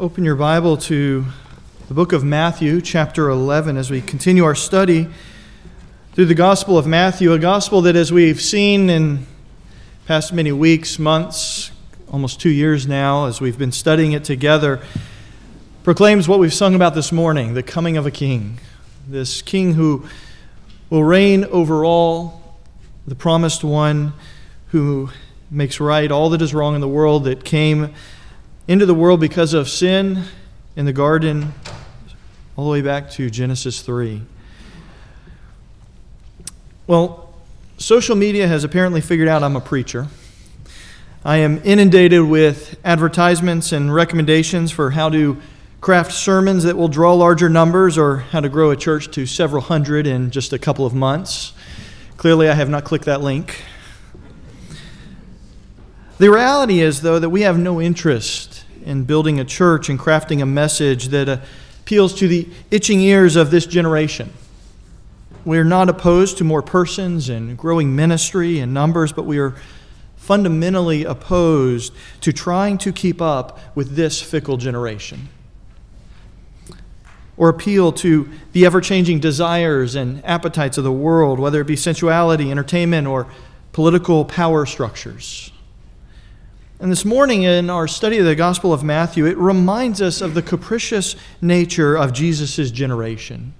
open your Bible to the book of Matthew, chapter 11, as we continue our study through the Gospel of Matthew, a gospel that, as we've seen in past many weeks, months, almost two years now, as we've been studying it together, proclaims what we've sung about this morning the coming of a king. This king who will reign over all, the promised one who makes right all that is wrong in the world that came into the world because of sin in the garden, all the way back to Genesis 3. Well, social media has apparently figured out I'm a preacher. I am inundated with advertisements and recommendations for how to craft sermons that will draw larger numbers or how to grow a church to several hundred in just a couple of months. Clearly, I have not clicked that link. The reality is, though, that we have no interest in building a church and crafting a message that appeals to the itching ears of this generation. We're not opposed to more persons and growing ministry and numbers, but we are fundamentally opposed to trying to keep up with this fickle generation or appeal to the ever changing desires and appetites of the world, whether it be sensuality, entertainment, or political power structures. And this morning, in our study of the Gospel of Matthew, it reminds us of the capricious nature of Jesus' generation.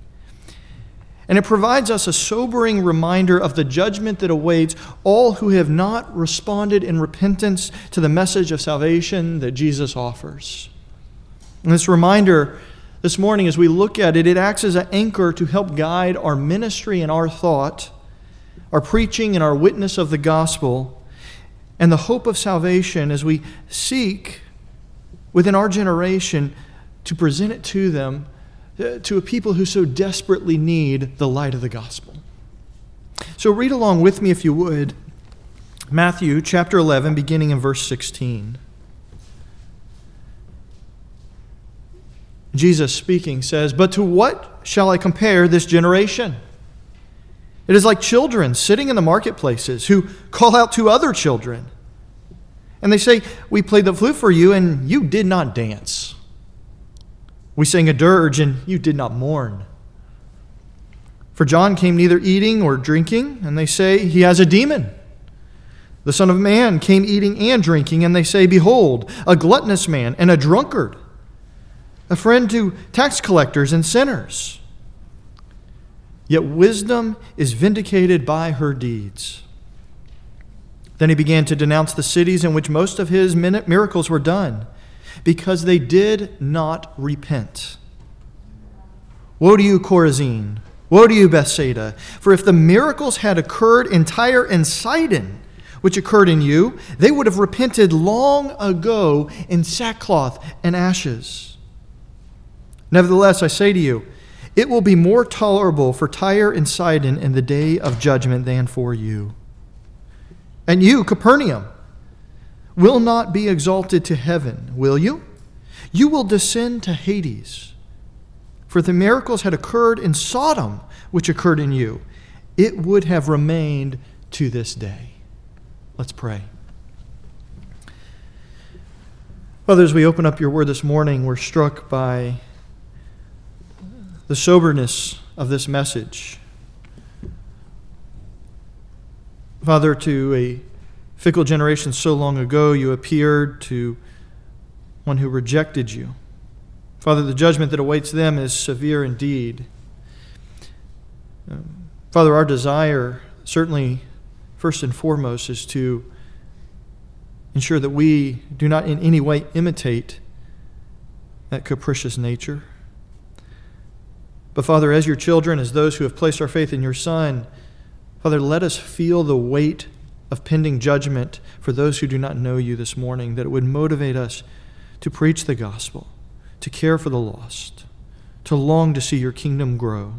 And it provides us a sobering reminder of the judgment that awaits all who have not responded in repentance to the message of salvation that Jesus offers. And this reminder this morning, as we look at it, it acts as an anchor to help guide our ministry and our thought, our preaching and our witness of the gospel and the hope of salvation as we seek within our generation to present it to them, uh, to a people who so desperately need the light of the gospel. So read along with me if you would. Matthew chapter 11, beginning in verse 16. Jesus speaking says, But to what shall I compare this generation? It is like children sitting in the marketplaces who call out to other children. And they say, We played the flute for you, and you did not dance. We sang a dirge, and you did not mourn. For John came neither eating or drinking, and they say, He has a demon. The Son of Man came eating and drinking, and they say, Behold, a gluttonous man and a drunkard, a friend to tax collectors and sinners. Yet wisdom is vindicated by her deeds. Then he began to denounce the cities in which most of his miracles were done, because they did not repent. Woe to you, Chorazin! Woe to you, Bethsaida! For if the miracles had occurred in Tyre and Sidon, which occurred in you, they would have repented long ago in sackcloth and ashes. Nevertheless, I say to you, it will be more tolerable for Tyre and Sidon in the day of judgment than for you. And you, Capernaum, will not be exalted to heaven, will you? You will descend to Hades. For the miracles had occurred in Sodom, which occurred in you, it would have remained to this day. Let's pray. Father, as we open up your word this morning, we're struck by the soberness of this message. Father, to a fickle generation so long ago, you appeared to one who rejected you. Father, the judgment that awaits them is severe indeed. Um, Father, our desire, certainly first and foremost, is to ensure that we do not in any way imitate that capricious nature. But Father, as your children, as those who have placed our faith in your Son, Father, let us feel the weight of pending judgment for those who do not know you this morning, that it would motivate us to preach the gospel, to care for the lost, to long to see your kingdom grow.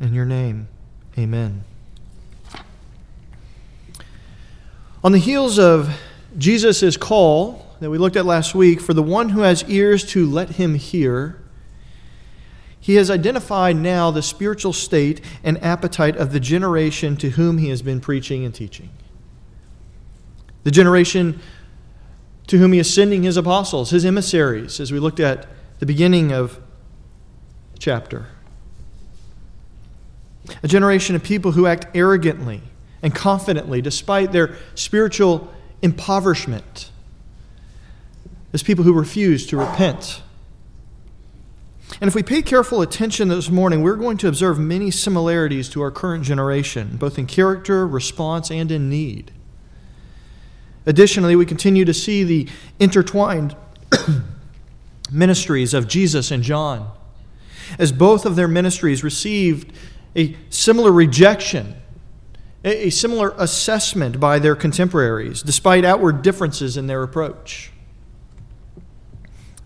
In your name, amen. On the heels of Jesus' call that we looked at last week, for the one who has ears to let him hear, he has identified now the spiritual state and appetite of the generation to whom he has been preaching and teaching. The generation to whom he is sending his apostles, his emissaries, as we looked at the beginning of the chapter. A generation of people who act arrogantly and confidently despite their spiritual impoverishment. As people who refuse to repent. And if we pay careful attention this morning, we're going to observe many similarities to our current generation, both in character, response, and in need. Additionally, we continue to see the intertwined ministries of Jesus and John, as both of their ministries received a similar rejection, a similar assessment by their contemporaries, despite outward differences in their approach.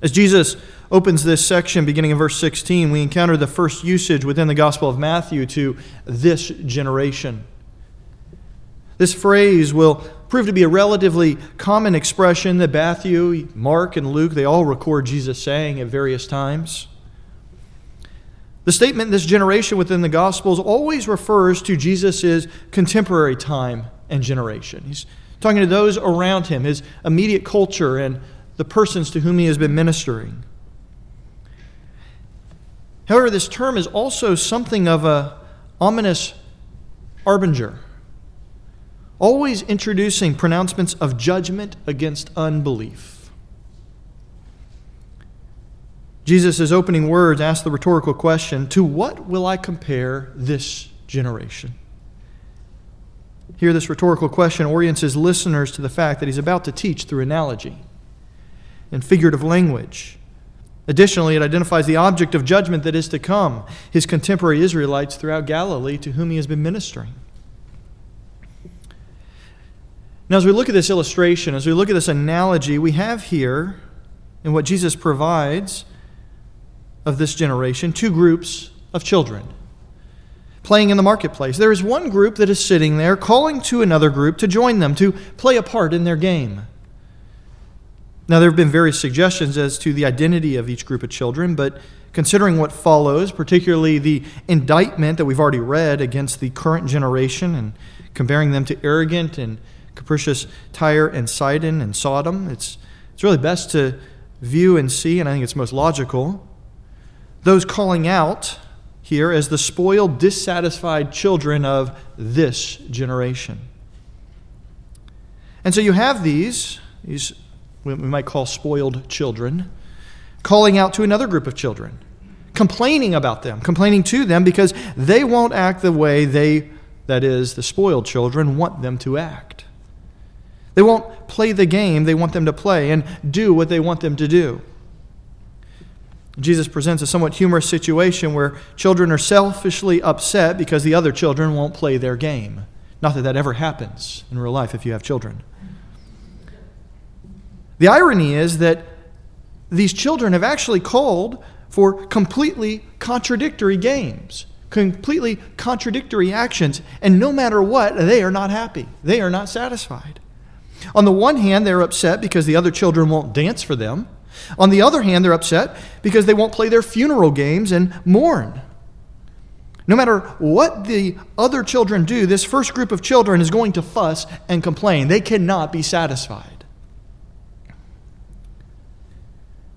As Jesus opens this section, beginning in verse 16, we encounter the first usage within the Gospel of Matthew to this generation. This phrase will prove to be a relatively common expression that Matthew, Mark, and Luke, they all record Jesus saying at various times. The statement this generation within the Gospels always refers to Jesus' contemporary time and generation. He's talking to those around him, his immediate culture, and the persons to whom he has been ministering. However, this term is also something of a ominous harbinger, always introducing pronouncements of judgment against unbelief. Jesus' opening words ask the rhetorical question To what will I compare this generation? Here, this rhetorical question orients his listeners to the fact that he's about to teach through analogy and figurative language. Additionally, it identifies the object of judgment that is to come, his contemporary Israelites throughout Galilee to whom he has been ministering. Now, as we look at this illustration, as we look at this analogy, we have here, in what Jesus provides, of this generation two groups of children playing in the marketplace. There is one group that is sitting there calling to another group to join them, to play a part in their game. Now, there have been various suggestions as to the identity of each group of children, but considering what follows, particularly the indictment that we've already read against the current generation and comparing them to arrogant and capricious Tyre and Sidon and Sodom, it's, it's really best to view and see, and I think it's most logical, those calling out here as the spoiled, dissatisfied children of this generation. And so you have these, these we might call spoiled children, calling out to another group of children, complaining about them, complaining to them because they won't act the way they, that is, the spoiled children, want them to act. They won't play the game they want them to play and do what they want them to do. Jesus presents a somewhat humorous situation where children are selfishly upset because the other children won't play their game. Not that that ever happens in real life if you have children. The irony is that these children have actually called for completely contradictory games, completely contradictory actions, and no matter what, they are not happy. They are not satisfied. On the one hand, they're upset because the other children won't dance for them. On the other hand, they're upset because they won't play their funeral games and mourn. No matter what the other children do, this first group of children is going to fuss and complain. They cannot be satisfied.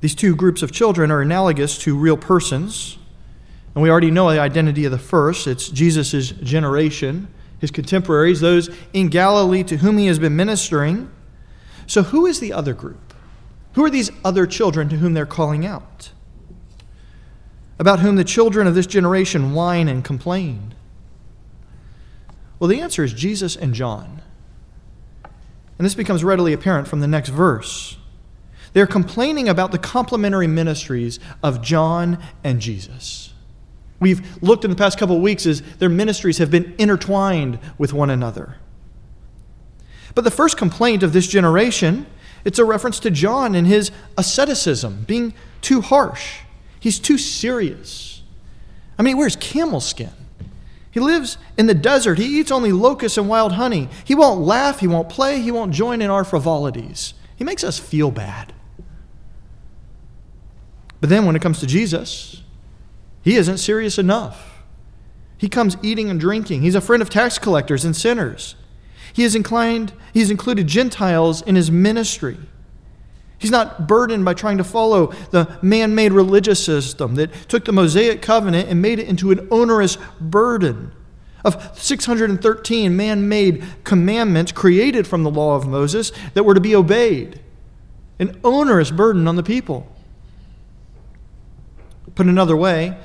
These two groups of children are analogous to real persons. And we already know the identity of the first it's Jesus' generation, his contemporaries, those in Galilee to whom he has been ministering. So, who is the other group? Who are these other children to whom they're calling out? About whom the children of this generation whine and complain? Well, the answer is Jesus and John. And this becomes readily apparent from the next verse. They're complaining about the complementary ministries of John and Jesus. We've looked in the past couple of weeks as their ministries have been intertwined with one another. But the first complaint of this generation it's a reference to John and his asceticism, being too harsh. He's too serious. I mean, he wears camel skin. He lives in the desert. He eats only locusts and wild honey. He won't laugh. He won't play. He won't join in our frivolities. He makes us feel bad. But then when it comes to Jesus, he isn't serious enough. He comes eating and drinking. He's a friend of tax collectors and sinners. He has inclined, he's included Gentiles in his ministry. He's not burdened by trying to follow the man made religious system that took the Mosaic covenant and made it into an onerous burden of 613 man made commandments created from the law of Moses that were to be obeyed. An onerous burden on the people. Put another way,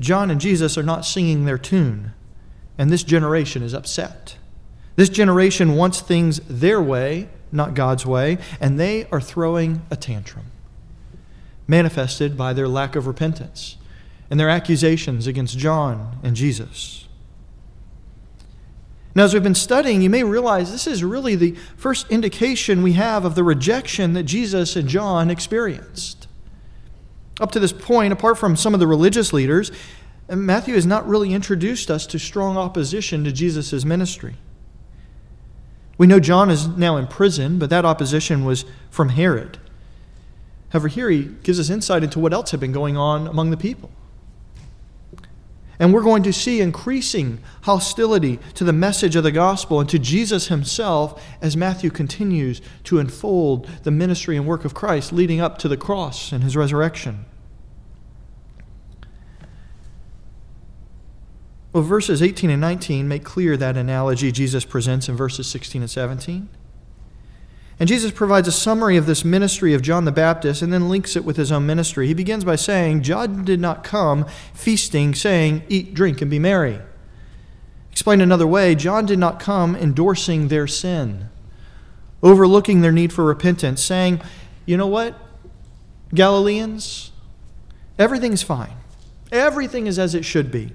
John and Jesus are not singing their tune, and this generation is upset. This generation wants things their way not God's way, and they are throwing a tantrum, manifested by their lack of repentance and their accusations against John and Jesus. Now, as we've been studying, you may realize this is really the first indication we have of the rejection that Jesus and John experienced. Up to this point, apart from some of the religious leaders, Matthew has not really introduced us to strong opposition to Jesus' ministry. We know John is now in prison, but that opposition was from Herod. However, here he gives us insight into what else had been going on among the people. And we're going to see increasing hostility to the message of the gospel and to Jesus himself as Matthew continues to unfold the ministry and work of Christ leading up to the cross and his resurrection. Well, verses 18 and 19 make clear that analogy Jesus presents in verses 16 and 17. And Jesus provides a summary of this ministry of John the Baptist and then links it with his own ministry. He begins by saying, John did not come feasting, saying, Eat, drink, and be merry. Explained another way, John did not come endorsing their sin, overlooking their need for repentance, saying, You know what, Galileans? Everything's fine. Everything is as it should be.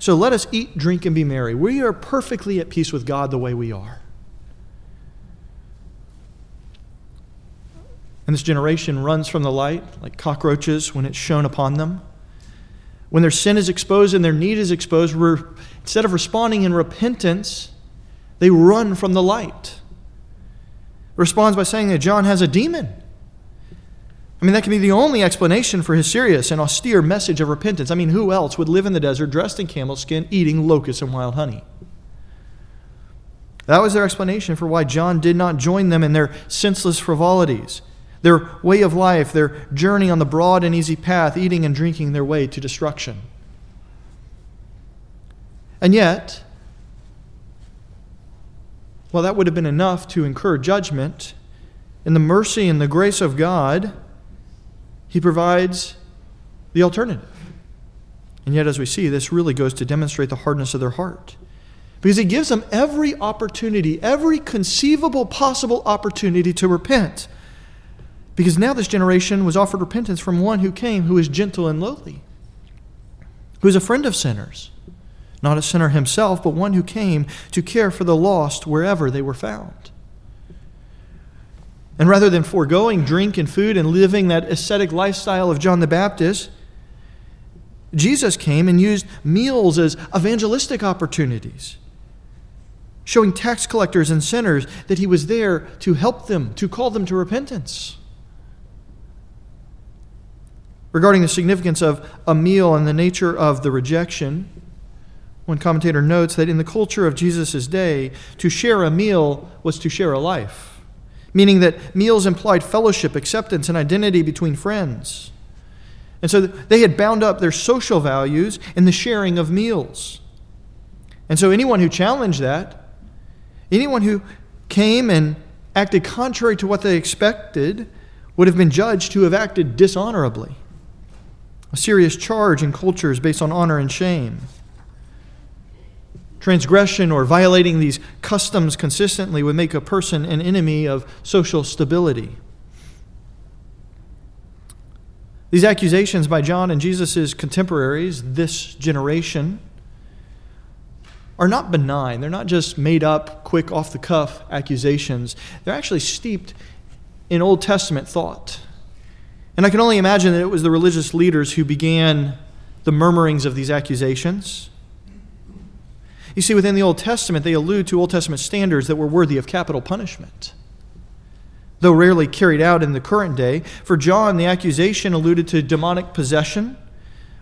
So let us eat, drink, and be merry. We are perfectly at peace with God the way we are. And this generation runs from the light like cockroaches when it's shone upon them. When their sin is exposed and their need is exposed, instead of responding in repentance, they run from the light. Responds by saying that John has a demon. I mean, that can be the only explanation for his serious and austere message of repentance. I mean, who else would live in the desert dressed in camel skin, eating locusts and wild honey? That was their explanation for why John did not join them in their senseless frivolities, their way of life, their journey on the broad and easy path, eating and drinking their way to destruction. And yet, well, that would have been enough to incur judgment. In the mercy and the grace of God, he provides the alternative. And yet, as we see, this really goes to demonstrate the hardness of their heart. Because he gives them every opportunity, every conceivable possible opportunity to repent. Because now this generation was offered repentance from one who came who is gentle and lowly, who is a friend of sinners. Not a sinner himself, but one who came to care for the lost wherever they were found. And rather than foregoing drink and food and living that ascetic lifestyle of John the Baptist, Jesus came and used meals as evangelistic opportunities, showing tax collectors and sinners that he was there to help them, to call them to repentance. Regarding the significance of a meal and the nature of the rejection, one commentator notes that in the culture of Jesus' day, to share a meal was to share a life meaning that meals implied fellowship, acceptance, and identity between friends. And so they had bound up their social values in the sharing of meals. And so anyone who challenged that, anyone who came and acted contrary to what they expected, would have been judged to have acted dishonorably. A serious charge in cultures based on honor and shame transgression or violating these customs consistently would make a person an enemy of social stability. These accusations by John and Jesus' contemporaries, this generation, are not benign. They're not just made up, quick, off the cuff accusations. They're actually steeped in Old Testament thought. And I can only imagine that it was the religious leaders who began the murmurings of these accusations. You see, within the Old Testament, they allude to Old Testament standards that were worthy of capital punishment. Though rarely carried out in the current day, for John, the accusation alluded to demonic possession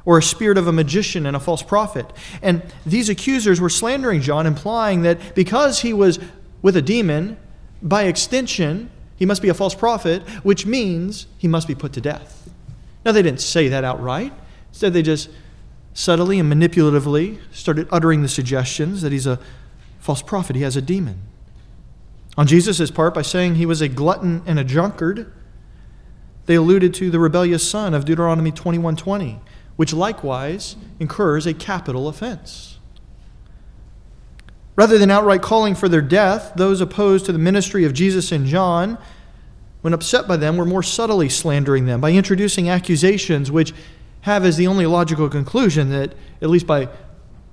or a spirit of a magician and a false prophet. And these accusers were slandering John, implying that because he was with a demon, by extension, He must be a false prophet, which means he must be put to death. Now, they didn't say that outright. Instead, they just subtly and manipulatively started uttering the suggestions that he's a false prophet, he has a demon. On Jesus' part, by saying he was a glutton and a drunkard, they alluded to the rebellious son of Deuteronomy 21:20, which likewise incurs a capital offense. Rather than outright calling for their death, those opposed to the ministry of Jesus and John, when upset by them, were more subtly slandering them by introducing accusations which have as the only logical conclusion that, at least by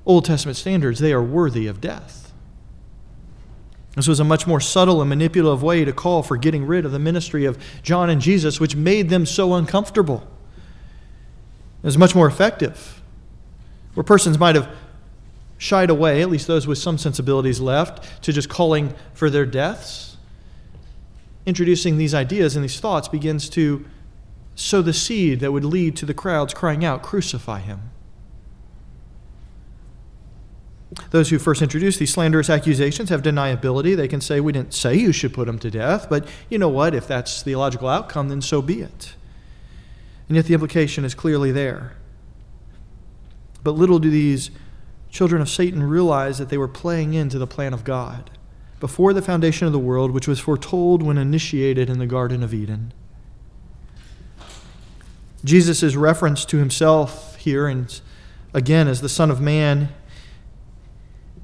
Old Testament standards, they are worthy of death. This was a much more subtle and manipulative way to call for getting rid of the ministry of John and Jesus, which made them so uncomfortable. It was much more effective, where persons might have shied away, at least those with some sensibilities left, to just calling for their deaths. Introducing these ideas and these thoughts begins to sow the seed that would lead to the crowds crying out, Crucify him. Those who first introduced these slanderous accusations have deniability. They can say, We didn't say you should put him to death, but you know what? If that's the logical outcome, then so be it. And yet the implication is clearly there. But little do these children of Satan realized that they were playing into the plan of God before the foundation of the world, which was foretold when initiated in the Garden of Eden. Jesus' reference to himself here, and again as the Son of Man,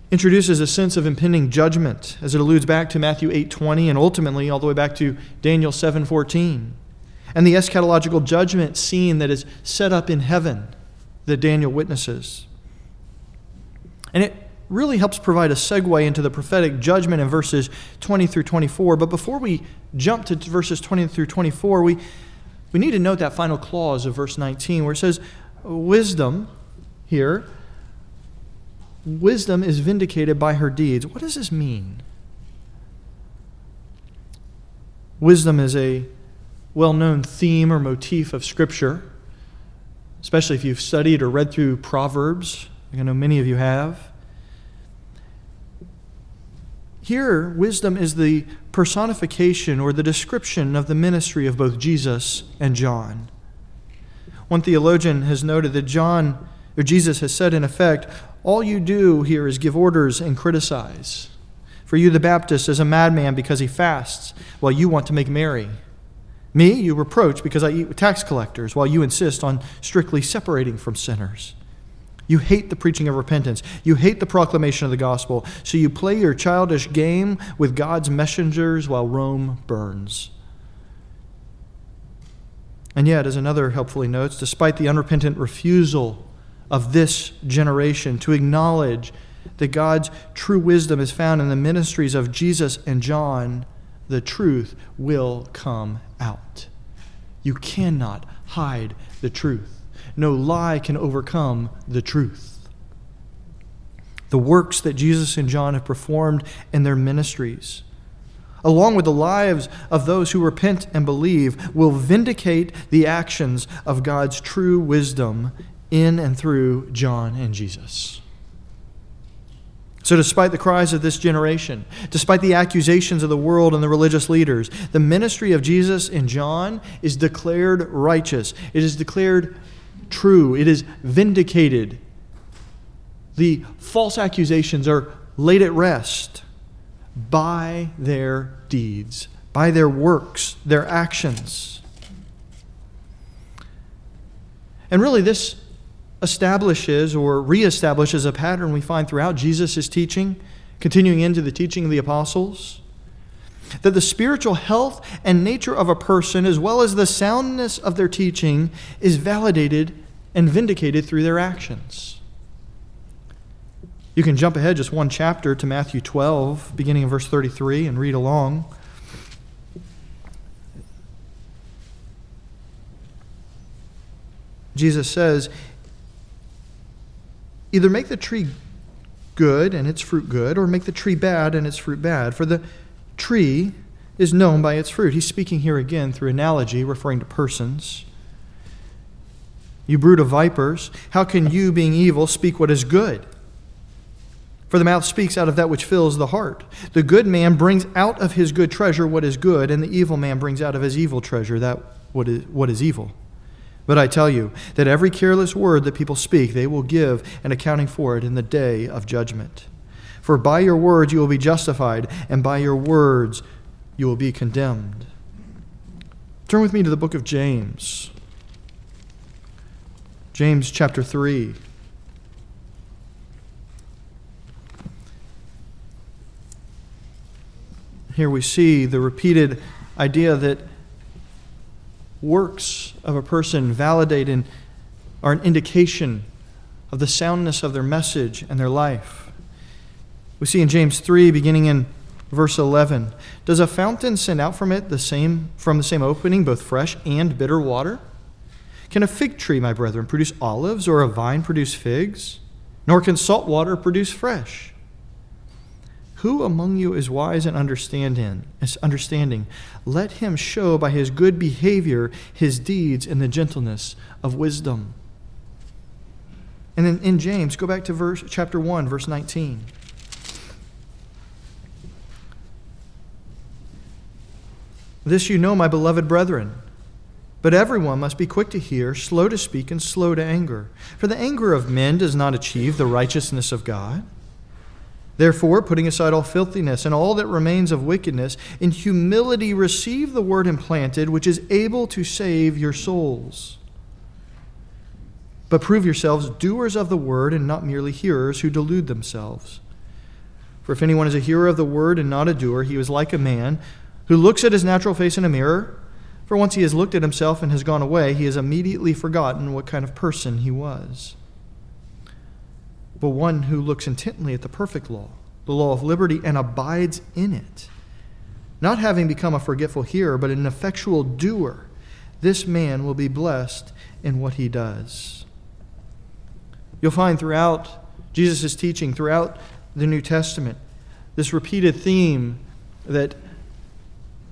introduces a sense of impending judgment as it alludes back to Matthew 8:20 and ultimately all the way back to Daniel 7:14. And the eschatological judgment scene that is set up in heaven that Daniel witnesses. And it really helps provide a segue into the prophetic judgment in verses 20 through 24. But before we jump to verses 20 through 24, we we need to note that final clause of verse 19 where it says, Wisdom here, wisdom is vindicated by her deeds. What does this mean? Wisdom is a well known theme or motif of Scripture, especially if you've studied or read through Proverbs. I know many of you have. Here, wisdom is the personification or the description of the ministry of both Jesus and John. One theologian has noted that John or Jesus has said in effect, all you do here is give orders and criticize. For you the Baptist is a madman because he fasts while you want to make merry. Me you reproach because I eat with tax collectors while you insist on strictly separating from sinners. You hate the preaching of repentance. You hate the proclamation of the gospel. So you play your childish game with God's messengers while Rome burns. And yet, as another helpfully notes, despite the unrepentant refusal of this generation to acknowledge that God's true wisdom is found in the ministries of Jesus and John, the truth will come out. You cannot hide the truth. No lie can overcome the truth. The works that Jesus and John have performed in their ministries, along with the lives of those who repent and believe, will vindicate the actions of God's true wisdom in and through John and Jesus. So, despite the cries of this generation, despite the accusations of the world and the religious leaders, the ministry of Jesus and John is declared righteous. It is declared true, it is vindicated. The false accusations are laid at rest by their deeds, by their works, their actions. And really, this establishes or reestablishes a pattern we find throughout Jesus' teaching, continuing into the teaching of the apostles that the spiritual health and nature of a person, as well as the soundness of their teaching, is validated and vindicated through their actions. You can jump ahead just one chapter to Matthew 12, beginning in verse 33, and read along. Jesus says, Either make the tree good and its fruit good, or make the tree bad and its fruit bad. For the tree is known by its fruit. He's speaking here again through analogy, referring to persons. You brood of vipers, how can you, being evil, speak what is good? For the mouth speaks out of that which fills the heart. The good man brings out of his good treasure what is good, and the evil man brings out of his evil treasure that what is, what is evil. But I tell you that every careless word that people speak, they will give an accounting for it in the day of judgment. For by your words you will be justified, and by your words you will be condemned. Turn with me to the book of James. James chapter 3. Here we see the repeated idea that works of a person validate and are an indication of the soundness of their message and their life. We see in James 3, beginning in verse 11, does a fountain send out from it the same from the same opening both fresh and bitter water? Can a fig tree, my brethren, produce olives, or a vine produce figs? Nor can salt water produce fresh. Who among you is wise and understanding? Let him show by his good behavior his deeds in the gentleness of wisdom. And then in James, go back to verse chapter 1, verse 19. This you know, my beloved brethren. But everyone must be quick to hear, slow to speak, and slow to anger. For the anger of men does not achieve the righteousness of God. Therefore, putting aside all filthiness and all that remains of wickedness, in humility receive the word implanted, which is able to save your souls. But prove yourselves doers of the word and not merely hearers who delude themselves. For if anyone is a hearer of the word and not a doer, he is like a man who looks at his natural face in a mirror. For once he has looked at himself and has gone away, he has immediately forgotten what kind of person he was but one who looks intently at the perfect law, the law of liberty, and abides in it. Not having become a forgetful hearer, but an effectual doer, this man will be blessed in what he does. You'll find throughout Jesus' teaching, throughout the New Testament, this repeated theme that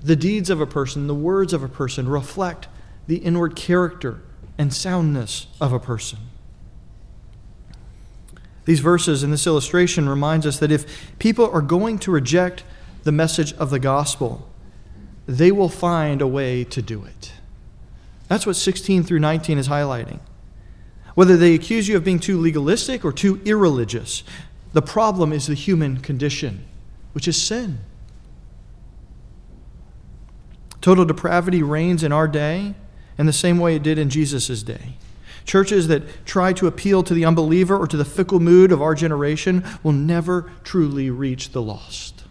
the deeds of a person, the words of a person reflect the inward character and soundness of a person. These verses in this illustration reminds us that if people are going to reject the message of the gospel, they will find a way to do it. That's what 16 through 19 is highlighting. Whether they accuse you of being too legalistic or too irreligious, the problem is the human condition, which is sin. Total depravity reigns in our day in the same way it did in Jesus' day. Churches that try to appeal to the unbeliever or to the fickle mood of our generation will never truly reach the lost.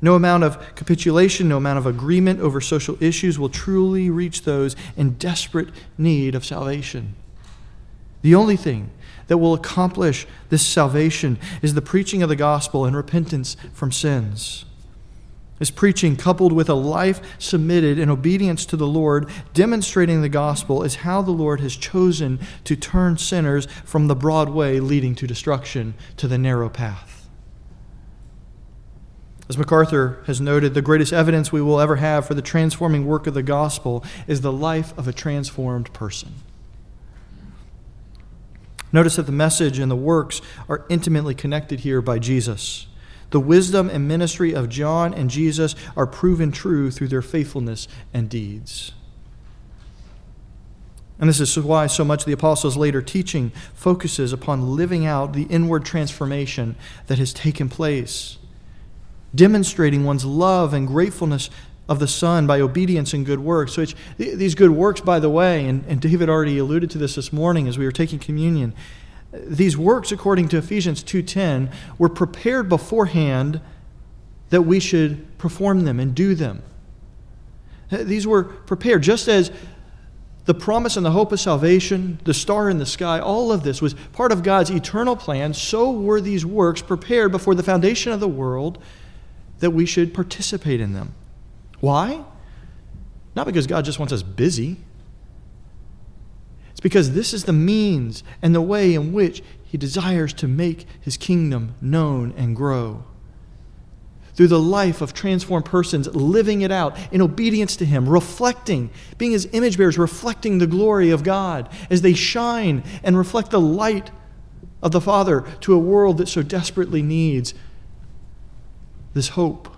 No amount of capitulation, no amount of agreement over social issues will truly reach those in desperate need of salvation. The only thing that will accomplish this salvation is the preaching of the gospel and repentance from sins. His preaching, coupled with a life submitted in obedience to the Lord, demonstrating the gospel, is how the Lord has chosen to turn sinners from the broad way leading to destruction to the narrow path. As MacArthur has noted, the greatest evidence we will ever have for the transforming work of the gospel is the life of a transformed person. Notice that the message and the works are intimately connected here by Jesus. The wisdom and ministry of John and Jesus are proven true through their faithfulness and deeds. And this is why so much of the apostles' later teaching focuses upon living out the inward transformation that has taken place, demonstrating one's love and gratefulness of the Son by obedience and good works. Which these good works, by the way, and, and David already alluded to this this morning as we were taking communion, these works according to Ephesians 2:10 were prepared beforehand that we should perform them and do them. These were prepared just as the promise and the hope of salvation, the star in the sky, all of this was part of God's eternal plan. So were these works prepared before the foundation of the world that we should participate in them. Why? Not because God just wants us busy. It's because this is the means and the way in which he desires to make his kingdom known and grow. Through the life of transformed persons, living it out in obedience to him, reflecting, being his image bearers, reflecting the glory of God as they shine and reflect the light of the Father to a world that so desperately needs this hope.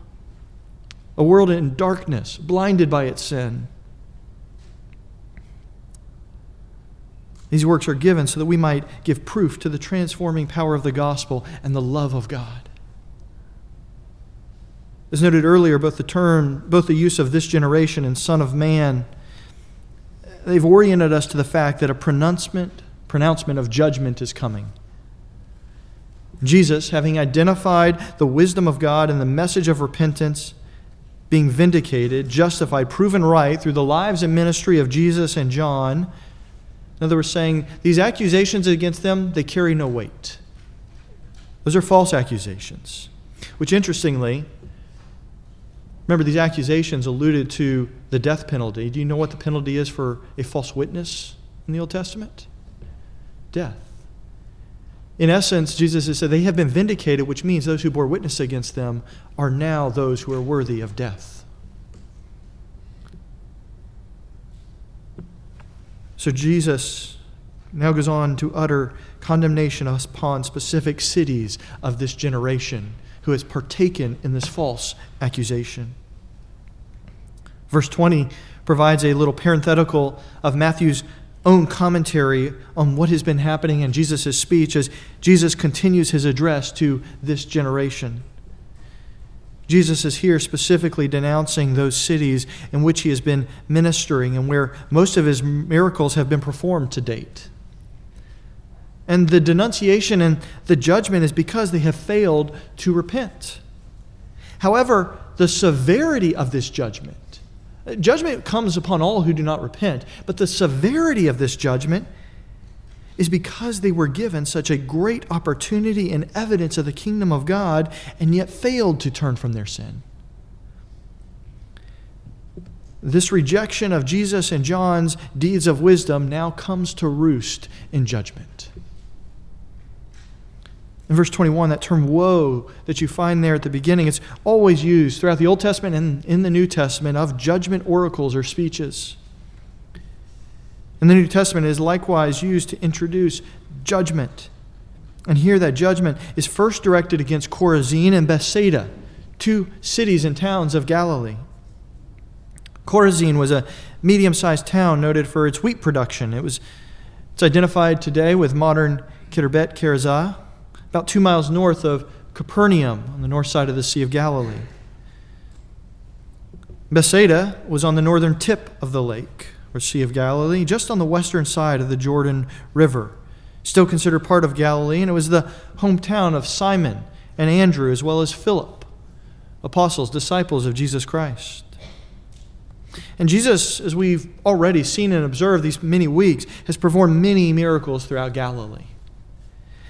A world in darkness, blinded by its sin. These works are given so that we might give proof to the transforming power of the gospel and the love of God. As noted earlier, both the term, both the use of this generation and Son of Man, they've oriented us to the fact that a pronouncement, pronouncement of judgment is coming. Jesus, having identified the wisdom of God and the message of repentance, being vindicated, justified, proven right through the lives and ministry of Jesus and John, in other words, saying these accusations against them, they carry no weight. Those are false accusations, which interestingly, remember these accusations alluded to the death penalty. Do you know what the penalty is for a false witness in the Old Testament? Death. In essence, Jesus has said they have been vindicated, which means those who bore witness against them are now those who are worthy of death. So Jesus now goes on to utter condemnation upon specific cities of this generation who has partaken in this false accusation. Verse 20 provides a little parenthetical of Matthew's own commentary on what has been happening in Jesus' speech as Jesus continues his address to this generation. Jesus is here specifically denouncing those cities in which he has been ministering and where most of his miracles have been performed to date. And the denunciation and the judgment is because they have failed to repent. However, the severity of this judgment, judgment comes upon all who do not repent, but the severity of this judgment is because they were given such a great opportunity and evidence of the kingdom of God and yet failed to turn from their sin. This rejection of Jesus and John's deeds of wisdom now comes to roost in judgment. In verse 21, that term woe that you find there at the beginning, it's always used throughout the Old Testament and in the New Testament of judgment oracles or speeches. And the New Testament is likewise used to introduce judgment. And here that judgment is first directed against Chorazin and Bethsaida, two cities and towns of Galilee. Chorazin was a medium sized town noted for its wheat production. It was, it's identified today with modern Khirbet Kherzah, about two miles north of Capernaum on the north side of the Sea of Galilee. Bethsaida was on the northern tip of the lake or Sea of Galilee, just on the western side of the Jordan River. Still considered part of Galilee, and it was the hometown of Simon and Andrew, as well as Philip, apostles, disciples of Jesus Christ. And Jesus, as we've already seen and observed these many weeks, has performed many miracles throughout Galilee.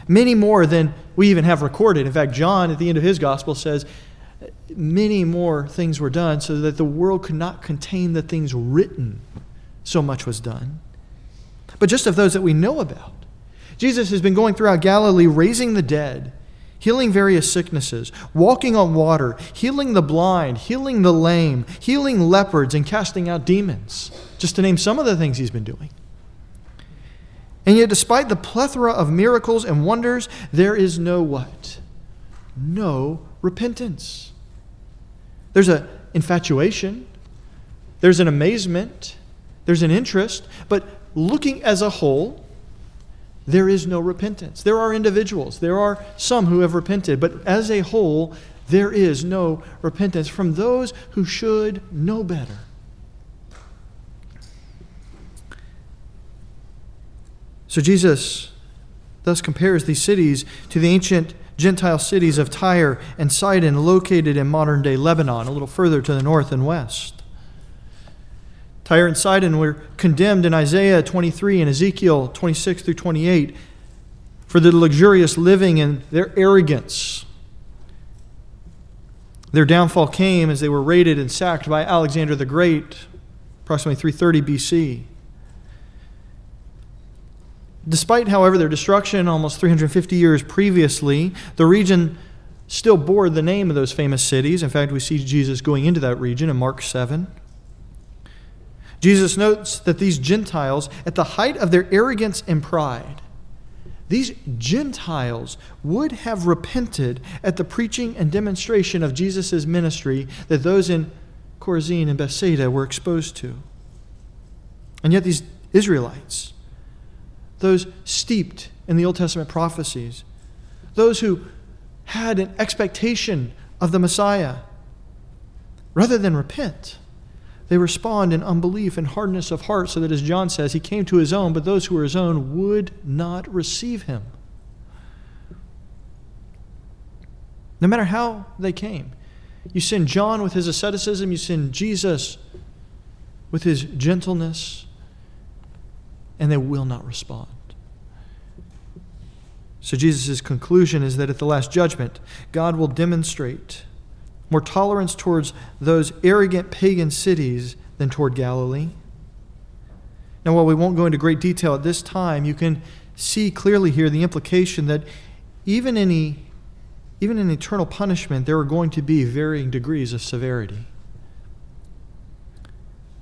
Many more than we even have recorded. In fact, John, at the end of his gospel, says many more things were done so that the world could not contain the things written so much was done, but just of those that we know about. Jesus has been going throughout Galilee, raising the dead, healing various sicknesses, walking on water, healing the blind, healing the lame, healing leopards, and casting out demons, just to name some of the things he's been doing. And yet, despite the plethora of miracles and wonders, there is no what? No repentance. There's an infatuation, there's an amazement, there's an interest, but looking as a whole, there is no repentance. There are individuals, there are some who have repented, but as a whole, there is no repentance from those who should know better. So Jesus thus compares these cities to the ancient Gentile cities of Tyre and Sidon, located in modern day Lebanon, a little further to the north and west. Tyre and Sidon were condemned in Isaiah 23 and Ezekiel 26 through 28 for their luxurious living and their arrogance. Their downfall came as they were raided and sacked by Alexander the Great, approximately 330 BC. Despite, however, their destruction almost 350 years previously, the region still bore the name of those famous cities. In fact, we see Jesus going into that region in Mark 7. Jesus notes that these Gentiles, at the height of their arrogance and pride, these Gentiles would have repented at the preaching and demonstration of Jesus' ministry that those in Chorazin and Bethsaida were exposed to. And yet, these Israelites, those steeped in the Old Testament prophecies, those who had an expectation of the Messiah, rather than repent, they respond in unbelief and hardness of heart, so that, as John says, he came to his own, but those who were his own would not receive him. No matter how they came. You send John with his asceticism, you send Jesus with his gentleness, and they will not respond. So, Jesus' conclusion is that at the last judgment, God will demonstrate more tolerance towards those arrogant pagan cities than toward Galilee. Now, while we won't go into great detail at this time, you can see clearly here the implication that even in, even in eternal punishment, there are going to be varying degrees of severity.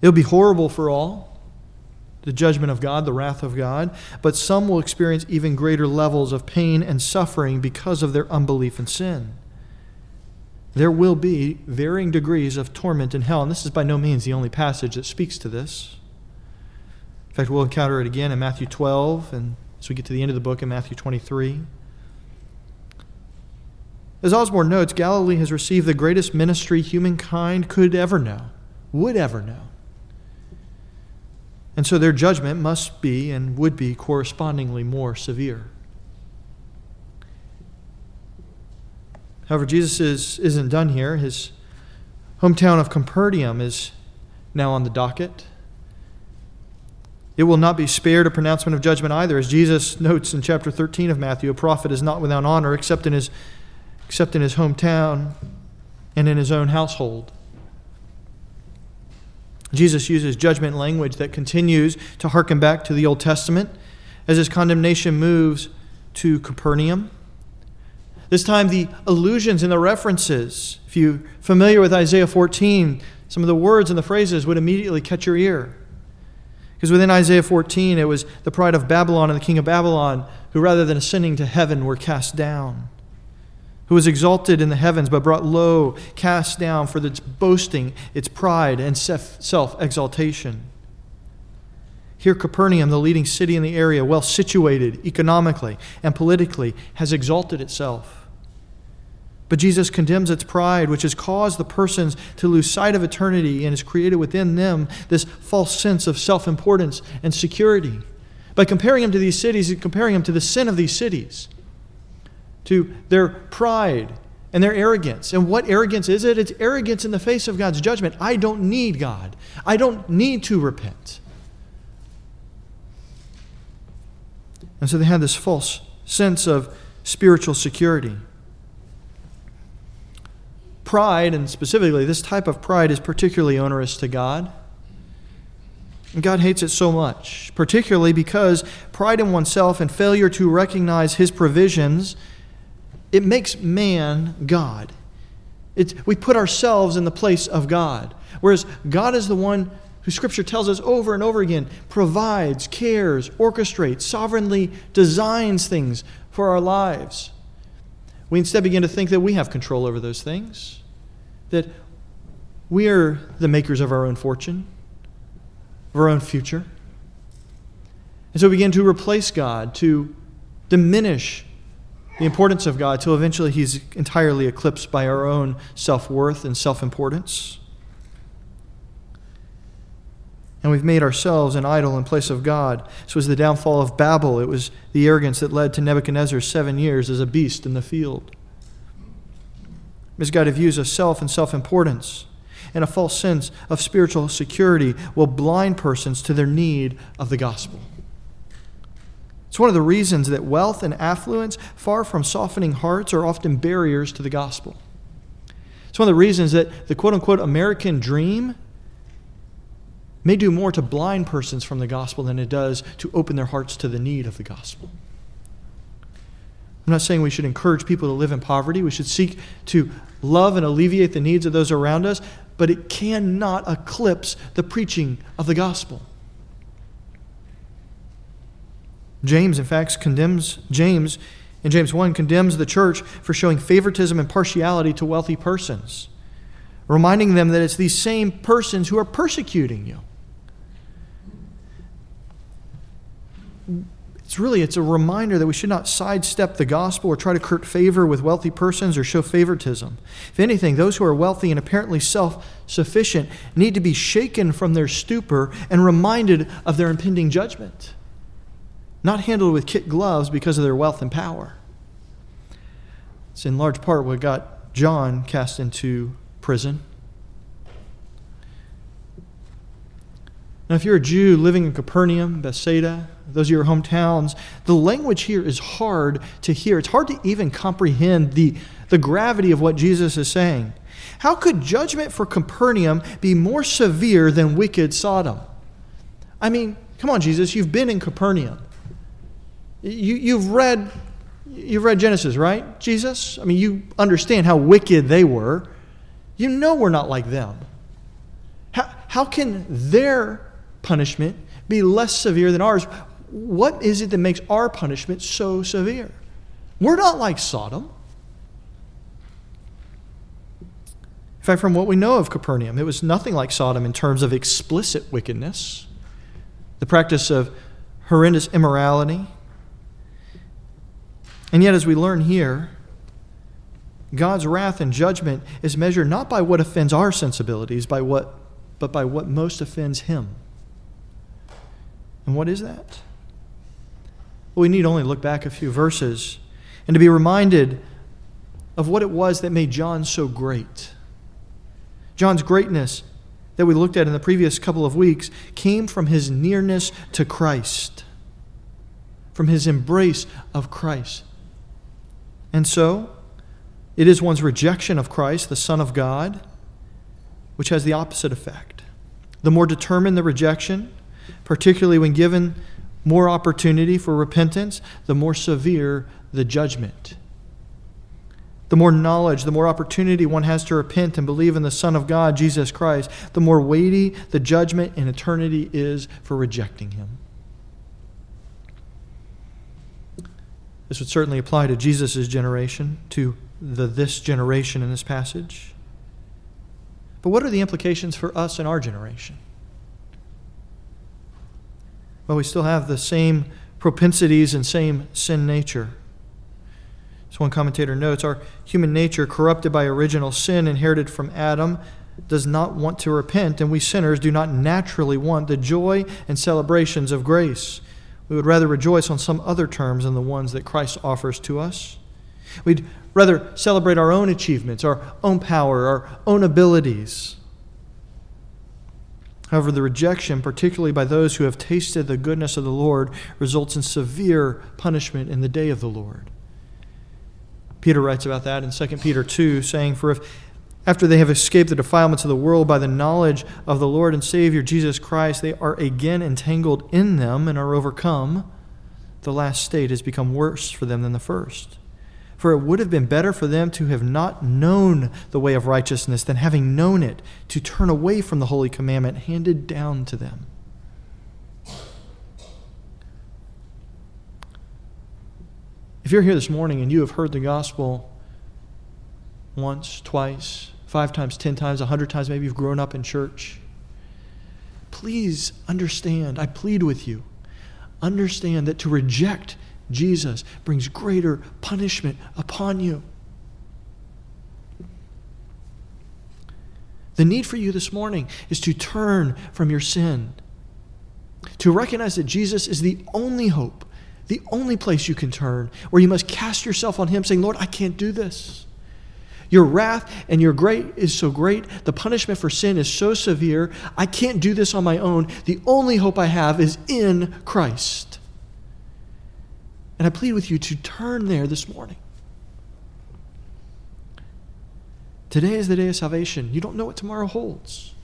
It'll be horrible for all, the judgment of God, the wrath of God, but some will experience even greater levels of pain and suffering because of their unbelief and sin there will be varying degrees of torment in hell. And this is by no means the only passage that speaks to this. In fact, we'll encounter it again in Matthew 12 and as we get to the end of the book in Matthew 23. As Osborne notes, Galilee has received the greatest ministry humankind could ever know, would ever know. And so their judgment must be and would be correspondingly more severe. However, Jesus is, isn't done here. His hometown of Capernaum is now on the docket. It will not be spared a pronouncement of judgment either. As Jesus notes in chapter 13 of Matthew, a prophet is not without honor except in his, except in his hometown and in his own household. Jesus uses judgment language that continues to harken back to the Old Testament as his condemnation moves to Capernaum. This time, the allusions and the references, if you're familiar with Isaiah 14, some of the words and the phrases would immediately catch your ear. Because within Isaiah 14, it was the pride of Babylon and the king of Babylon who, rather than ascending to heaven, were cast down. Who was exalted in the heavens but brought low, cast down for its boasting, its pride, and self exaltation. Here, Capernaum, the leading city in the area, well situated economically and politically, has exalted itself. But Jesus condemns its pride, which has caused the persons to lose sight of eternity and has created within them this false sense of self importance and security. By comparing them to these cities, and comparing them to the sin of these cities, to their pride and their arrogance. And what arrogance is it? It's arrogance in the face of God's judgment. I don't need God, I don't need to repent. And so they had this false sense of spiritual security. Pride, and specifically this type of pride, is particularly onerous to God. And God hates it so much, particularly because pride in oneself and failure to recognize His provisions, it makes man God. It's, we put ourselves in the place of God, whereas God is the one who Scripture tells us over and over again provides, cares, orchestrates, sovereignly designs things for our lives. We instead begin to think that we have control over those things, that we are the makers of our own fortune, of our own future. And so we begin to replace God, to diminish the importance of God, till eventually he's entirely eclipsed by our own self worth and self importance and we've made ourselves an idol in place of God. This was the downfall of Babel. It was the arrogance that led to Nebuchadnezzar's seven years as a beast in the field. Misguided views of self and self importance and a false sense of spiritual security will blind persons to their need of the gospel. It's one of the reasons that wealth and affluence, far from softening hearts, are often barriers to the gospel. It's one of the reasons that the quote unquote American dream may do more to blind persons from the gospel than it does to open their hearts to the need of the gospel. I'm not saying we should encourage people to live in poverty. We should seek to love and alleviate the needs of those around us, but it cannot eclipse the preaching of the gospel. James, in fact, condemns James in James 1 condemns the church for showing favoritism and partiality to wealthy persons, reminding them that it's these same persons who are persecuting you. It's really it's a reminder that we should not sidestep the gospel or try to curry favor with wealthy persons or show favoritism. If anything, those who are wealthy and apparently self-sufficient need to be shaken from their stupor and reminded of their impending judgment not handled with kit gloves because of their wealth and power. It's in large part what got John cast into prison. Now, if you're a Jew living in Capernaum, Bethsaida, those are your hometowns, the language here is hard to hear. It's hard to even comprehend the, the gravity of what Jesus is saying. How could judgment for Capernaum be more severe than wicked Sodom? I mean, come on, Jesus, you've been in Capernaum. You, you've read you've read Genesis, right? Jesus? I mean, you understand how wicked they were. You know we're not like them. How, how can their punishment be less severe than ours? What is it that makes our punishment so severe? We're not like Sodom. In fact, from what we know of Capernaum, it was nothing like Sodom in terms of explicit wickedness, the practice of horrendous immorality, and yet, as we learn here, God's wrath and judgment is measured not by what offends our sensibilities, by what, but by what most offends Him. And what is that? Well, we need only look back a few verses and to be reminded of what it was that made John so great. John's greatness that we looked at in the previous couple of weeks came from his nearness to Christ, from his embrace of Christ. And so, it is one's rejection of Christ, the Son of God, which has the opposite effect. The more determined the rejection, particularly when given more opportunity for repentance, the more severe the judgment. The more knowledge, the more opportunity one has to repent and believe in the Son of God, Jesus Christ, the more weighty the judgment in eternity is for rejecting him. This would certainly apply to Jesus' generation, to the this generation in this passage. But what are the implications for us in our generation? Well, we still have the same propensities and same sin nature. As one commentator notes, our human nature, corrupted by original sin inherited from Adam, does not want to repent, and we sinners do not naturally want the joy and celebrations of grace. We would rather rejoice on some other terms than the ones that Christ offers to us. We'd rather celebrate our own achievements, our own power, our own abilities. However, the rejection, particularly by those who have tasted the goodness of the Lord, results in severe punishment in the day of the Lord. Peter writes about that in 2 Peter 2, saying, For if after they have escaped the defilements of the world by the knowledge of the Lord and Savior Jesus Christ, they are again entangled in them and are overcome. The last state has become worse for them than the first. For it would have been better for them to have not known the way of righteousness than having known it, to turn away from the holy commandment handed down to them. If you're here this morning and you have heard the gospel once, twice, five times, ten times, a hundred times, maybe you've grown up in church. Please understand, I plead with you, understand that to reject Jesus brings greater punishment upon you. The need for you this morning is to turn from your sin, to recognize that Jesus is the only hope, the only place you can turn, where you must cast yourself on Him, saying, Lord, I can't do this. Your wrath and your great is so great. The punishment for sin is so severe. I can't do this on my own. The only hope I have is in Christ. And I plead with you to turn there this morning. Today is the day of salvation. You don't know what tomorrow holds.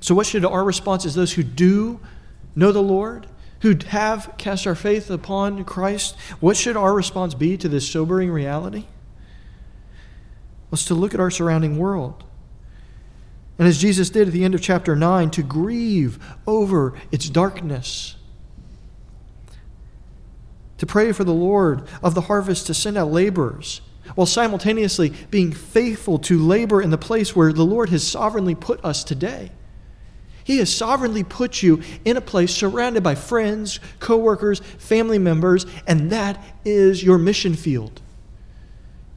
So, what should our response as those who do know the Lord? who have cast our faith upon Christ, what should our response be to this sobering reality? Was to look at our surrounding world And as Jesus did at the end of chapter 9, to grieve over its darkness. To pray for the Lord of the harvest to send out laborers, while simultaneously being faithful to labor in the place where the Lord has sovereignly put us today. He has sovereignly put you in a place surrounded by friends, coworkers, family members, and that is your mission field.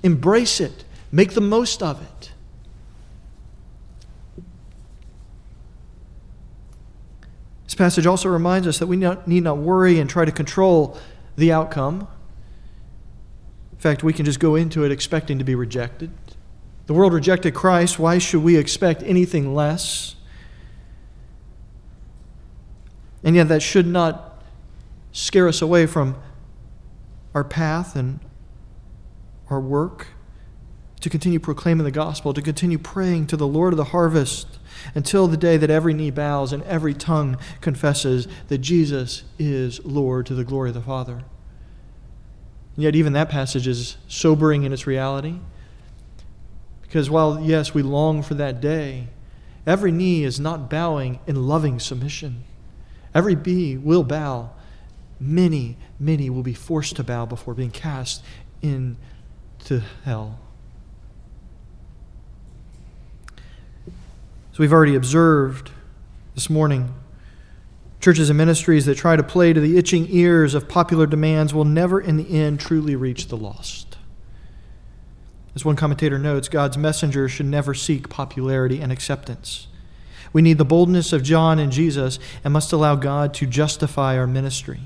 Embrace it, make the most of it. This passage also reminds us that we need not worry and try to control the outcome. In fact, we can just go into it expecting to be rejected. The world rejected Christ. Why should we expect anything less? And yet, that should not scare us away from our path and our work to continue proclaiming the gospel, to continue praying to the Lord of the harvest until the day that every knee bows and every tongue confesses that Jesus is Lord to the glory of the Father. And yet, even that passage is sobering in its reality. Because while, yes, we long for that day, every knee is not bowing in loving submission. Every bee will bow. Many, many will be forced to bow before being cast into hell. So we've already observed this morning. Churches and ministries that try to play to the itching ears of popular demands will never, in the end, truly reach the lost. As one commentator notes, God's messengers should never seek popularity and acceptance. We need the boldness of John and Jesus and must allow God to justify our ministry.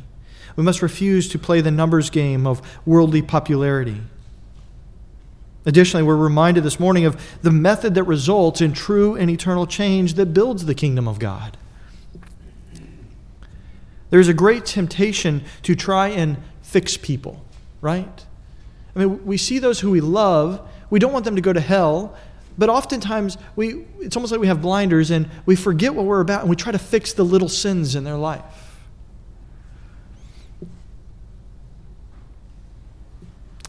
We must refuse to play the numbers game of worldly popularity. Additionally, we're reminded this morning of the method that results in true and eternal change that builds the kingdom of God. There's a great temptation to try and fix people, right? I mean, we see those who we love, we don't want them to go to hell, but oftentimes we, it's almost like we have blinders and we forget what we're about and we try to fix the little sins in their life.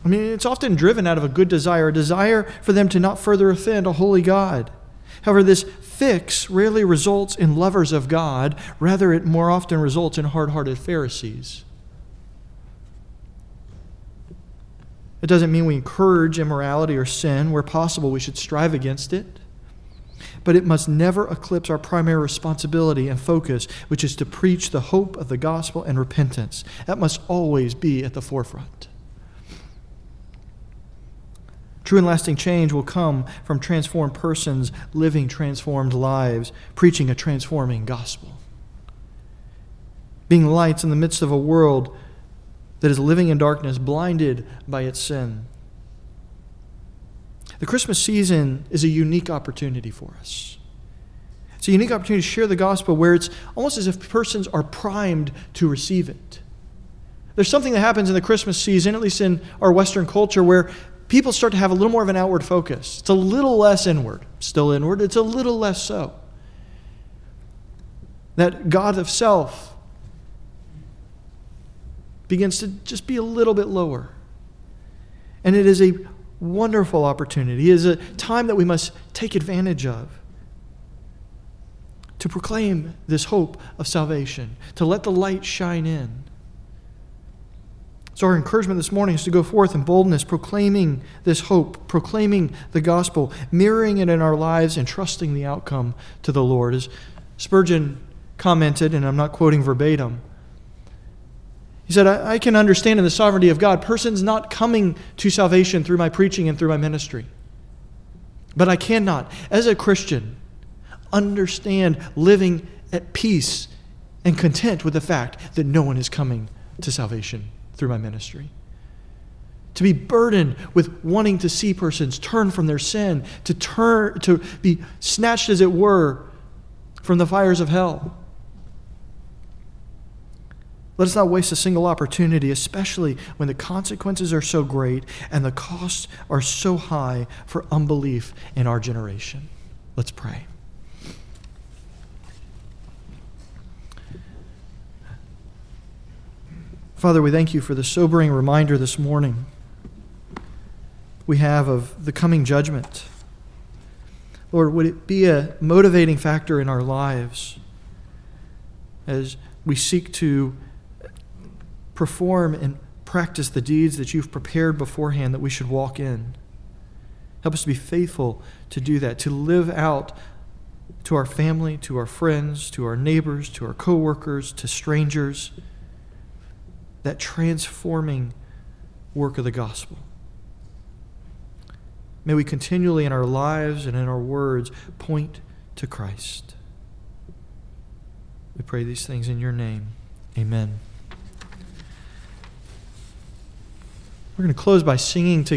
I mean, it's often driven out of a good desire, a desire for them to not further offend a holy God. However, this fix rarely results in lovers of God, rather, it more often results in hard hearted Pharisees. It doesn't mean we encourage immorality or sin. Where possible, we should strive against it. But it must never eclipse our primary responsibility and focus, which is to preach the hope of the gospel and repentance. That must always be at the forefront. True and lasting change will come from transformed persons living transformed lives, preaching a transforming gospel. Being lights in the midst of a world that is living in darkness, blinded by its sin. The Christmas season is a unique opportunity for us. It's a unique opportunity to share the gospel where it's almost as if persons are primed to receive it. There's something that happens in the Christmas season, at least in our Western culture, where people start to have a little more of an outward focus. It's a little less inward, still inward, it's a little less so. That God of self begins to just be a little bit lower. And it is a wonderful opportunity. It is a time that we must take advantage of to proclaim this hope of salvation, to let the light shine in. So, our encouragement this morning is to go forth in boldness, proclaiming this hope, proclaiming the gospel, mirroring it in our lives, and trusting the outcome to the Lord. As Spurgeon commented, and I'm not quoting verbatim, he said, I, I can understand in the sovereignty of God persons not coming to salvation through my preaching and through my ministry. But I cannot, as a Christian, understand living at peace and content with the fact that no one is coming to salvation through my ministry. To be burdened with wanting to see persons turn from their sin, to turn to be snatched as it were from the fires of hell. Let us not waste a single opportunity, especially when the consequences are so great and the costs are so high for unbelief in our generation. Let's pray. Father, we thank you for the sobering reminder this morning we have of the coming judgment. Lord, would it be a motivating factor in our lives as we seek to perform and practice the deeds that you've prepared beforehand that we should walk in? Help us to be faithful to do that, to live out to our family, to our friends, to our neighbors, to our coworkers, to strangers, that transforming work of the gospel. May we continually in our lives and in our words point to Christ. We pray these things in your name. Amen. We're going to close by singing together.